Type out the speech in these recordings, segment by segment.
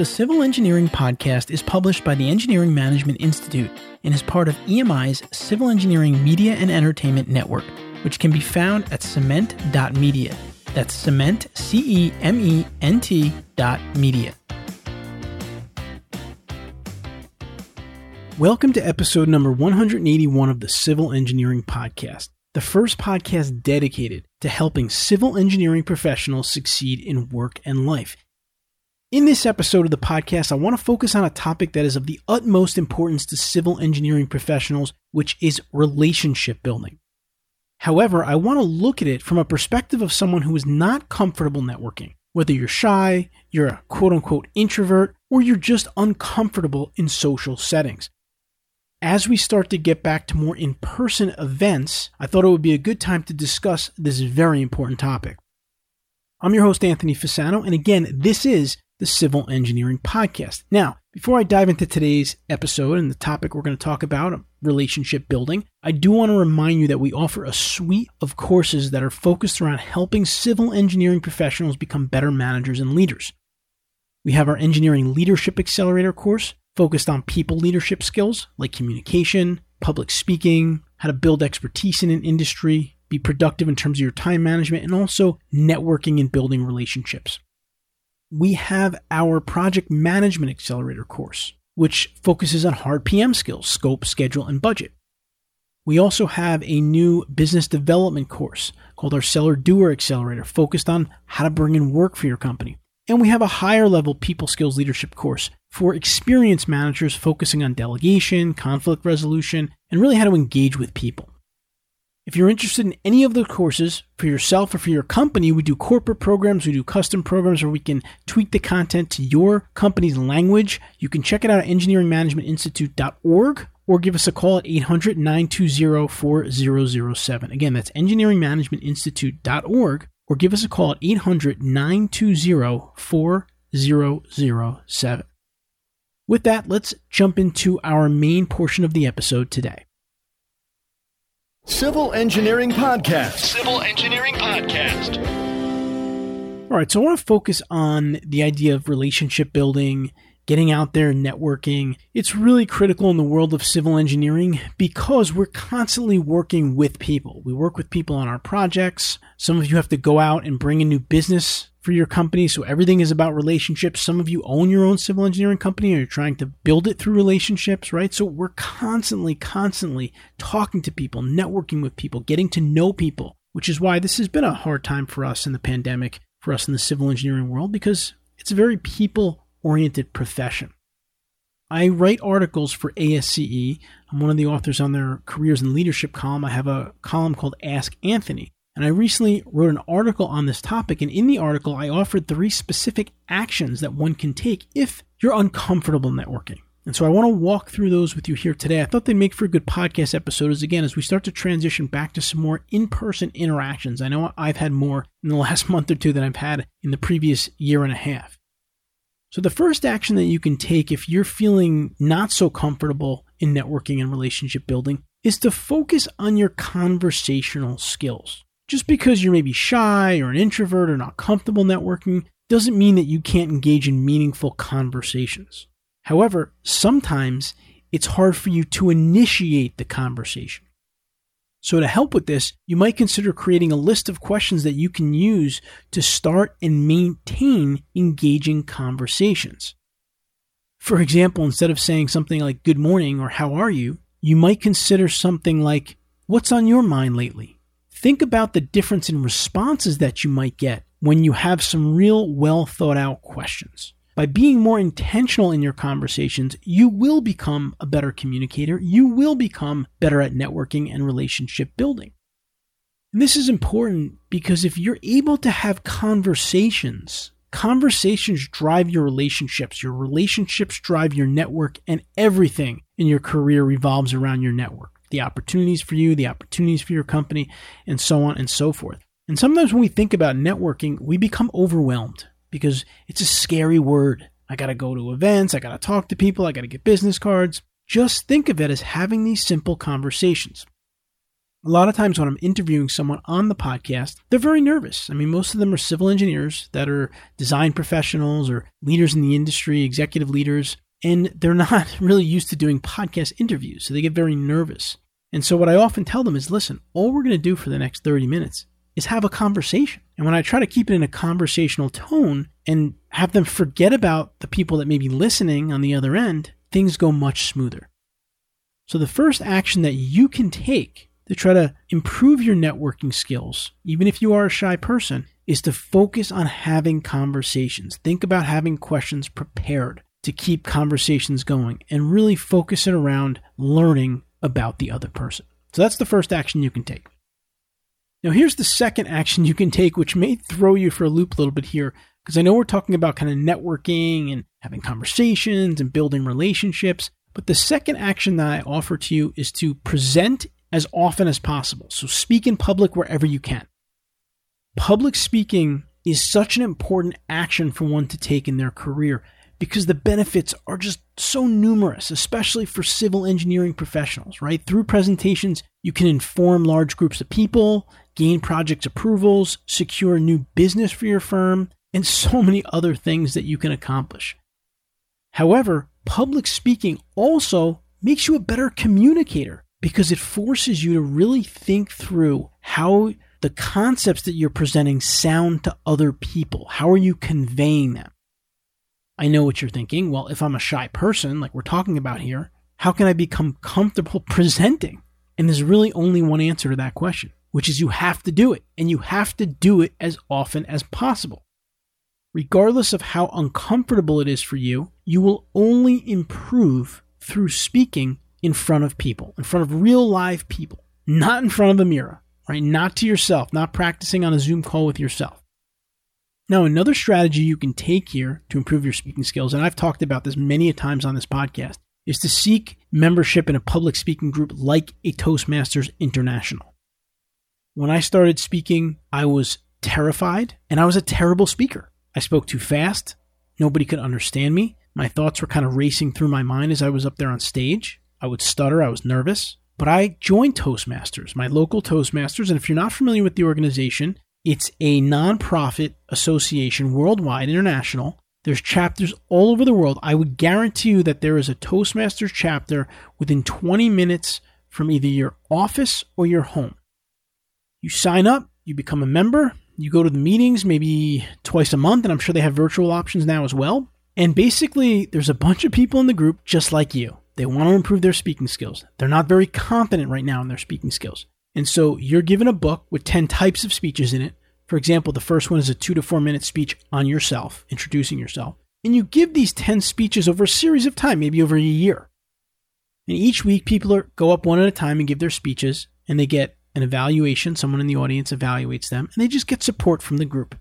The Civil Engineering Podcast is published by the Engineering Management Institute and is part of EMI's Civil Engineering Media and Entertainment Network, which can be found at cement.media. That's cement, C E M E N T dot media. Welcome to episode number 181 of the Civil Engineering Podcast, the first podcast dedicated to helping civil engineering professionals succeed in work and life. In this episode of the podcast, I want to focus on a topic that is of the utmost importance to civil engineering professionals, which is relationship building. However, I want to look at it from a perspective of someone who is not comfortable networking. Whether you're shy, you're a quote unquote introvert, or you're just uncomfortable in social settings. As we start to get back to more in person events, I thought it would be a good time to discuss this very important topic. I'm your host, Anthony Fasano, and again, this is the Civil Engineering Podcast. Now, before I dive into today's episode and the topic we're going to talk about, relationship building, I do want to remind you that we offer a suite of courses that are focused around helping civil engineering professionals become better managers and leaders. We have our Engineering Leadership Accelerator course focused on people leadership skills like communication, public speaking, how to build expertise in an industry, be productive in terms of your time management, and also networking and building relationships we have our project management accelerator course, which focuses on hard PM skills, scope, schedule, and budget. We also have a new business development course called our Seller Doer Accelerator, focused on how to bring in work for your company. And we have a higher level people skills leadership course for experienced managers focusing on delegation, conflict resolution, and really how to engage with people. If you're interested in any of the courses for yourself or for your company, we do corporate programs, we do custom programs where we can tweak the content to your company's language. You can check it out at engineeringmanagementinstitute.org or give us a call at 800 920 4007. Again, that's engineeringmanagementinstitute.org or give us a call at 800 920 4007. With that, let's jump into our main portion of the episode today. Civil Engineering Podcast. Civil Engineering Podcast. All right, so I want to focus on the idea of relationship building, getting out there and networking. It's really critical in the world of civil engineering because we're constantly working with people. We work with people on our projects. Some of you have to go out and bring in new business for your company. So everything is about relationships. Some of you own your own civil engineering company and you're trying to build it through relationships, right? So we're constantly, constantly talking to people, networking with people, getting to know people, which is why this has been a hard time for us in the pandemic, for us in the civil engineering world, because it's a very people oriented profession. I write articles for ASCE. I'm one of the authors on their careers and leadership column. I have a column called Ask Anthony. And I recently wrote an article on this topic, and in the article, I offered three specific actions that one can take if you're uncomfortable networking. And so I want to walk through those with you here today. I thought they'd make for a good podcast episode as again, as we start to transition back to some more in person interactions. I know I've had more in the last month or two than I've had in the previous year and a half. So, the first action that you can take if you're feeling not so comfortable in networking and relationship building is to focus on your conversational skills. Just because you're maybe shy or an introvert or not comfortable networking doesn't mean that you can't engage in meaningful conversations. However, sometimes it's hard for you to initiate the conversation. So, to help with this, you might consider creating a list of questions that you can use to start and maintain engaging conversations. For example, instead of saying something like good morning or how are you, you might consider something like what's on your mind lately? Think about the difference in responses that you might get when you have some real well thought out questions. By being more intentional in your conversations, you will become a better communicator. You will become better at networking and relationship building. And this is important because if you're able to have conversations, conversations drive your relationships. Your relationships drive your network, and everything in your career revolves around your network the opportunities for you, the opportunities for your company, and so on and so forth. And sometimes when we think about networking, we become overwhelmed because it's a scary word. I got to go to events, I got to talk to people, I got to get business cards. Just think of it as having these simple conversations. A lot of times when I'm interviewing someone on the podcast, they're very nervous. I mean, most of them are civil engineers that are design professionals or leaders in the industry, executive leaders, and they're not really used to doing podcast interviews. So they get very nervous. And so what I often tell them is listen, all we're going to do for the next 30 minutes is have a conversation. And when I try to keep it in a conversational tone and have them forget about the people that may be listening on the other end, things go much smoother. So the first action that you can take to try to improve your networking skills, even if you are a shy person, is to focus on having conversations. Think about having questions prepared to keep conversations going and really focus it around learning about the other person. So that's the first action you can take. Now, here's the second action you can take, which may throw you for a loop a little bit here, because I know we're talking about kind of networking and having conversations and building relationships. But the second action that I offer to you is to present as often as possible. So speak in public wherever you can. Public speaking is such an important action for one to take in their career because the benefits are just so numerous, especially for civil engineering professionals, right? Through presentations, you can inform large groups of people, gain project approvals, secure new business for your firm, and so many other things that you can accomplish. However, public speaking also makes you a better communicator because it forces you to really think through how the concepts that you're presenting sound to other people. How are you conveying them? I know what you're thinking. Well, if I'm a shy person, like we're talking about here, how can I become comfortable presenting? And there's really only one answer to that question, which is you have to do it, and you have to do it as often as possible. Regardless of how uncomfortable it is for you, you will only improve through speaking in front of people, in front of real live people, not in front of a mirror, right? Not to yourself, not practicing on a Zoom call with yourself. Now, another strategy you can take here to improve your speaking skills, and I've talked about this many times on this podcast, is to seek membership in a public speaking group like a Toastmasters International. When I started speaking, I was terrified and I was a terrible speaker. I spoke too fast. Nobody could understand me. My thoughts were kind of racing through my mind as I was up there on stage. I would stutter. I was nervous. But I joined Toastmasters, my local Toastmasters. And if you're not familiar with the organization, it's a nonprofit association worldwide, international. There's chapters all over the world. I would guarantee you that there is a Toastmasters chapter within 20 minutes from either your office or your home. You sign up, you become a member, you go to the meetings maybe twice a month, and I'm sure they have virtual options now as well. And basically, there's a bunch of people in the group just like you. They want to improve their speaking skills. They're not very confident right now in their speaking skills. And so you're given a book with 10 types of speeches in it. For example, the first one is a two to four minute speech on yourself, introducing yourself. And you give these 10 speeches over a series of time, maybe over a year. And each week, people are, go up one at a time and give their speeches, and they get an evaluation. Someone in the audience evaluates them, and they just get support from the group.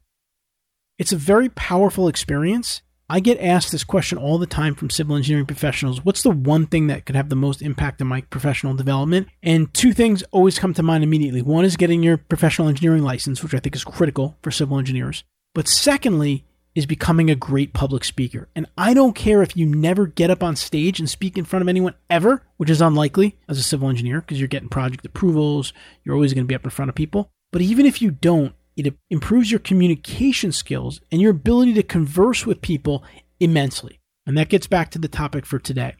It's a very powerful experience. I get asked this question all the time from civil engineering professionals. What's the one thing that could have the most impact on my professional development? And two things always come to mind immediately. One is getting your professional engineering license, which I think is critical for civil engineers. But secondly, is becoming a great public speaker. And I don't care if you never get up on stage and speak in front of anyone ever, which is unlikely as a civil engineer because you're getting project approvals, you're always going to be up in front of people. But even if you don't, it improves your communication skills and your ability to converse with people immensely. And that gets back to the topic for today.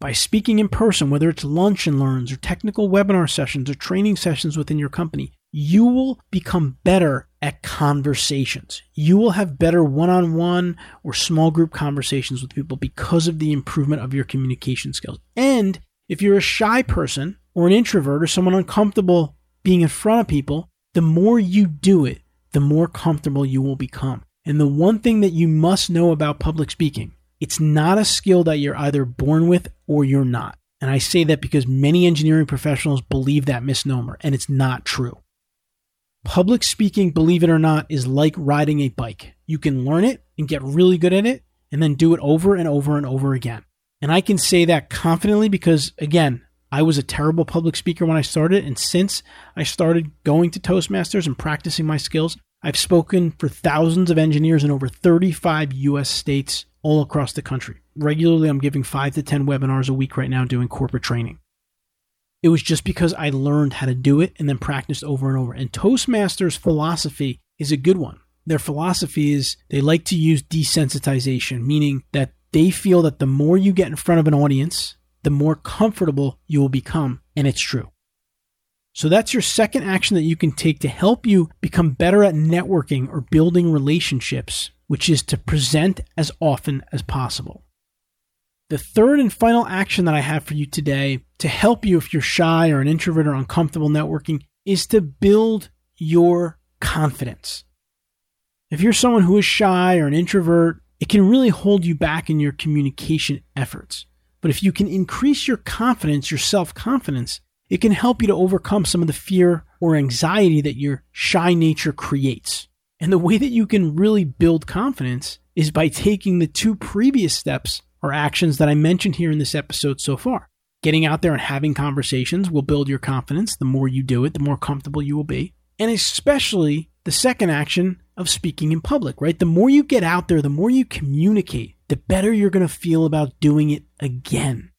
By speaking in person, whether it's lunch and learns or technical webinar sessions or training sessions within your company, you will become better at conversations. You will have better one on one or small group conversations with people because of the improvement of your communication skills. And if you're a shy person or an introvert or someone uncomfortable being in front of people, the more you do it, the more comfortable you will become. And the one thing that you must know about public speaking, it's not a skill that you're either born with or you're not. And I say that because many engineering professionals believe that misnomer, and it's not true. Public speaking, believe it or not, is like riding a bike. You can learn it and get really good at it, and then do it over and over and over again. And I can say that confidently because, again, I was a terrible public speaker when I started, and since I started going to Toastmasters and practicing my skills, I've spoken for thousands of engineers in over 35 US states all across the country. Regularly, I'm giving five to 10 webinars a week right now doing corporate training. It was just because I learned how to do it and then practiced over and over. And Toastmasters philosophy is a good one. Their philosophy is they like to use desensitization, meaning that they feel that the more you get in front of an audience, the more comfortable you will become. And it's true. So that's your second action that you can take to help you become better at networking or building relationships, which is to present as often as possible. The third and final action that I have for you today to help you if you're shy or an introvert or uncomfortable networking is to build your confidence. If you're someone who is shy or an introvert, it can really hold you back in your communication efforts. But if you can increase your confidence, your self confidence, it can help you to overcome some of the fear or anxiety that your shy nature creates. And the way that you can really build confidence is by taking the two previous steps or actions that I mentioned here in this episode so far. Getting out there and having conversations will build your confidence. The more you do it, the more comfortable you will be. And especially the second action of speaking in public, right? The more you get out there, the more you communicate, the better you're going to feel about doing it again.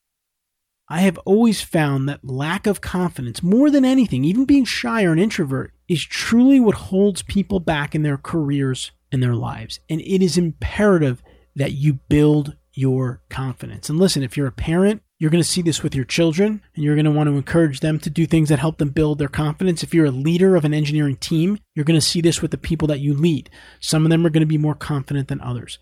I have always found that lack of confidence, more than anything, even being shy or an introvert, is truly what holds people back in their careers and their lives. And it is imperative that you build your confidence. And listen, if you're a parent, you're going to see this with your children and you're going to want to encourage them to do things that help them build their confidence. If you're a leader of an engineering team, you're going to see this with the people that you lead. Some of them are going to be more confident than others.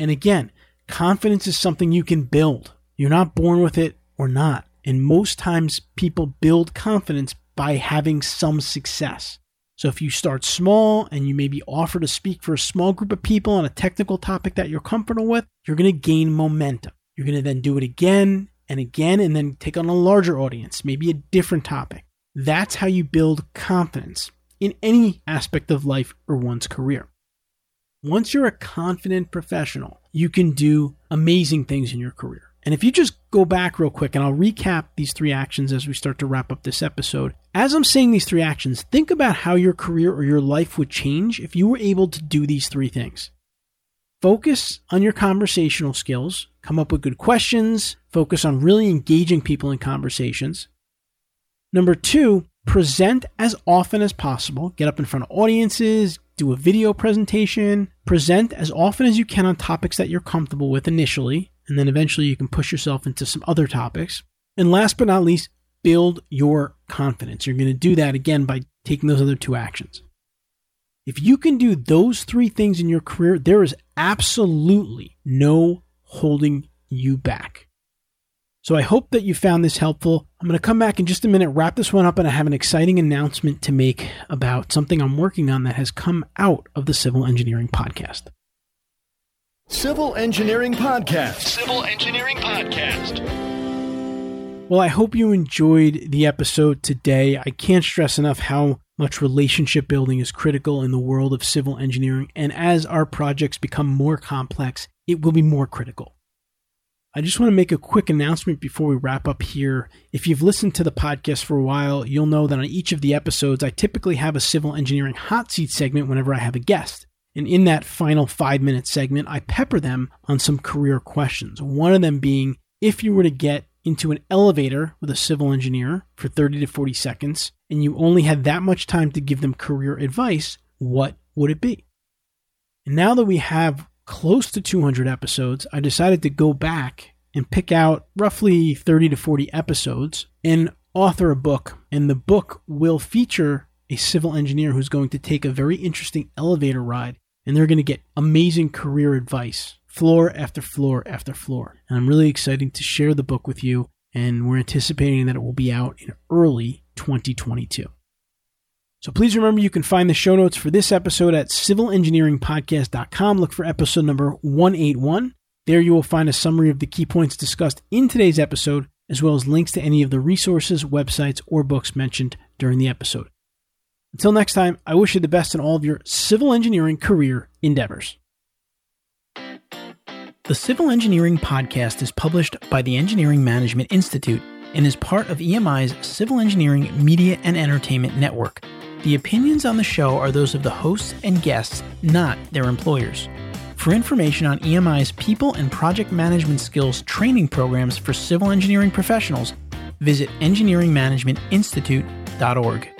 And again, confidence is something you can build. You're not born with it or not. And most times people build confidence by having some success. So if you start small and you maybe offer to speak for a small group of people on a technical topic that you're comfortable with, you're going to gain momentum. You're going to then do it again and again and then take on a larger audience, maybe a different topic. That's how you build confidence in any aspect of life or one's career. Once you're a confident professional, you can do amazing things in your career. And if you just go back real quick and I'll recap these three actions as we start to wrap up this episode. As I'm saying these three actions, think about how your career or your life would change if you were able to do these three things. Focus on your conversational skills, come up with good questions, focus on really engaging people in conversations. Number two, present as often as possible. Get up in front of audiences, do a video presentation, present as often as you can on topics that you're comfortable with initially, and then eventually you can push yourself into some other topics. And last but not least, build your confidence. You're going to do that again by taking those other two actions. If you can do those three things in your career, there is absolutely no holding you back. So I hope that you found this helpful. I'm going to come back in just a minute, wrap this one up, and I have an exciting announcement to make about something I'm working on that has come out of the Civil Engineering Podcast. Civil Engineering Podcast. Civil Engineering Podcast. Well, I hope you enjoyed the episode today. I can't stress enough how much relationship building is critical in the world of civil engineering, and as our projects become more complex, it will be more critical. I just want to make a quick announcement before we wrap up here. If you've listened to the podcast for a while, you'll know that on each of the episodes, I typically have a civil engineering hot seat segment whenever I have a guest. And in that final five minute segment, I pepper them on some career questions. One of them being if you were to get into an elevator with a civil engineer for 30 to 40 seconds and you only had that much time to give them career advice, what would it be? And now that we have close to 200 episodes, I decided to go back and pick out roughly 30 to 40 episodes and author a book. And the book will feature a civil engineer who's going to take a very interesting elevator ride and they're going to get amazing career advice, floor after floor after floor. And I'm really excited to share the book with you, and we're anticipating that it will be out in early 2022. So please remember you can find the show notes for this episode at civilengineeringpodcast.com. Look for episode number 181. There you will find a summary of the key points discussed in today's episode, as well as links to any of the resources, websites, or books mentioned during the episode. Until next time, I wish you the best in all of your civil engineering career endeavors. The Civil Engineering Podcast is published by the Engineering Management Institute and is part of EMI's Civil Engineering Media and Entertainment Network. The opinions on the show are those of the hosts and guests, not their employers. For information on EMI's people and project management skills training programs for civil engineering professionals, visit engineeringmanagementinstitute.org.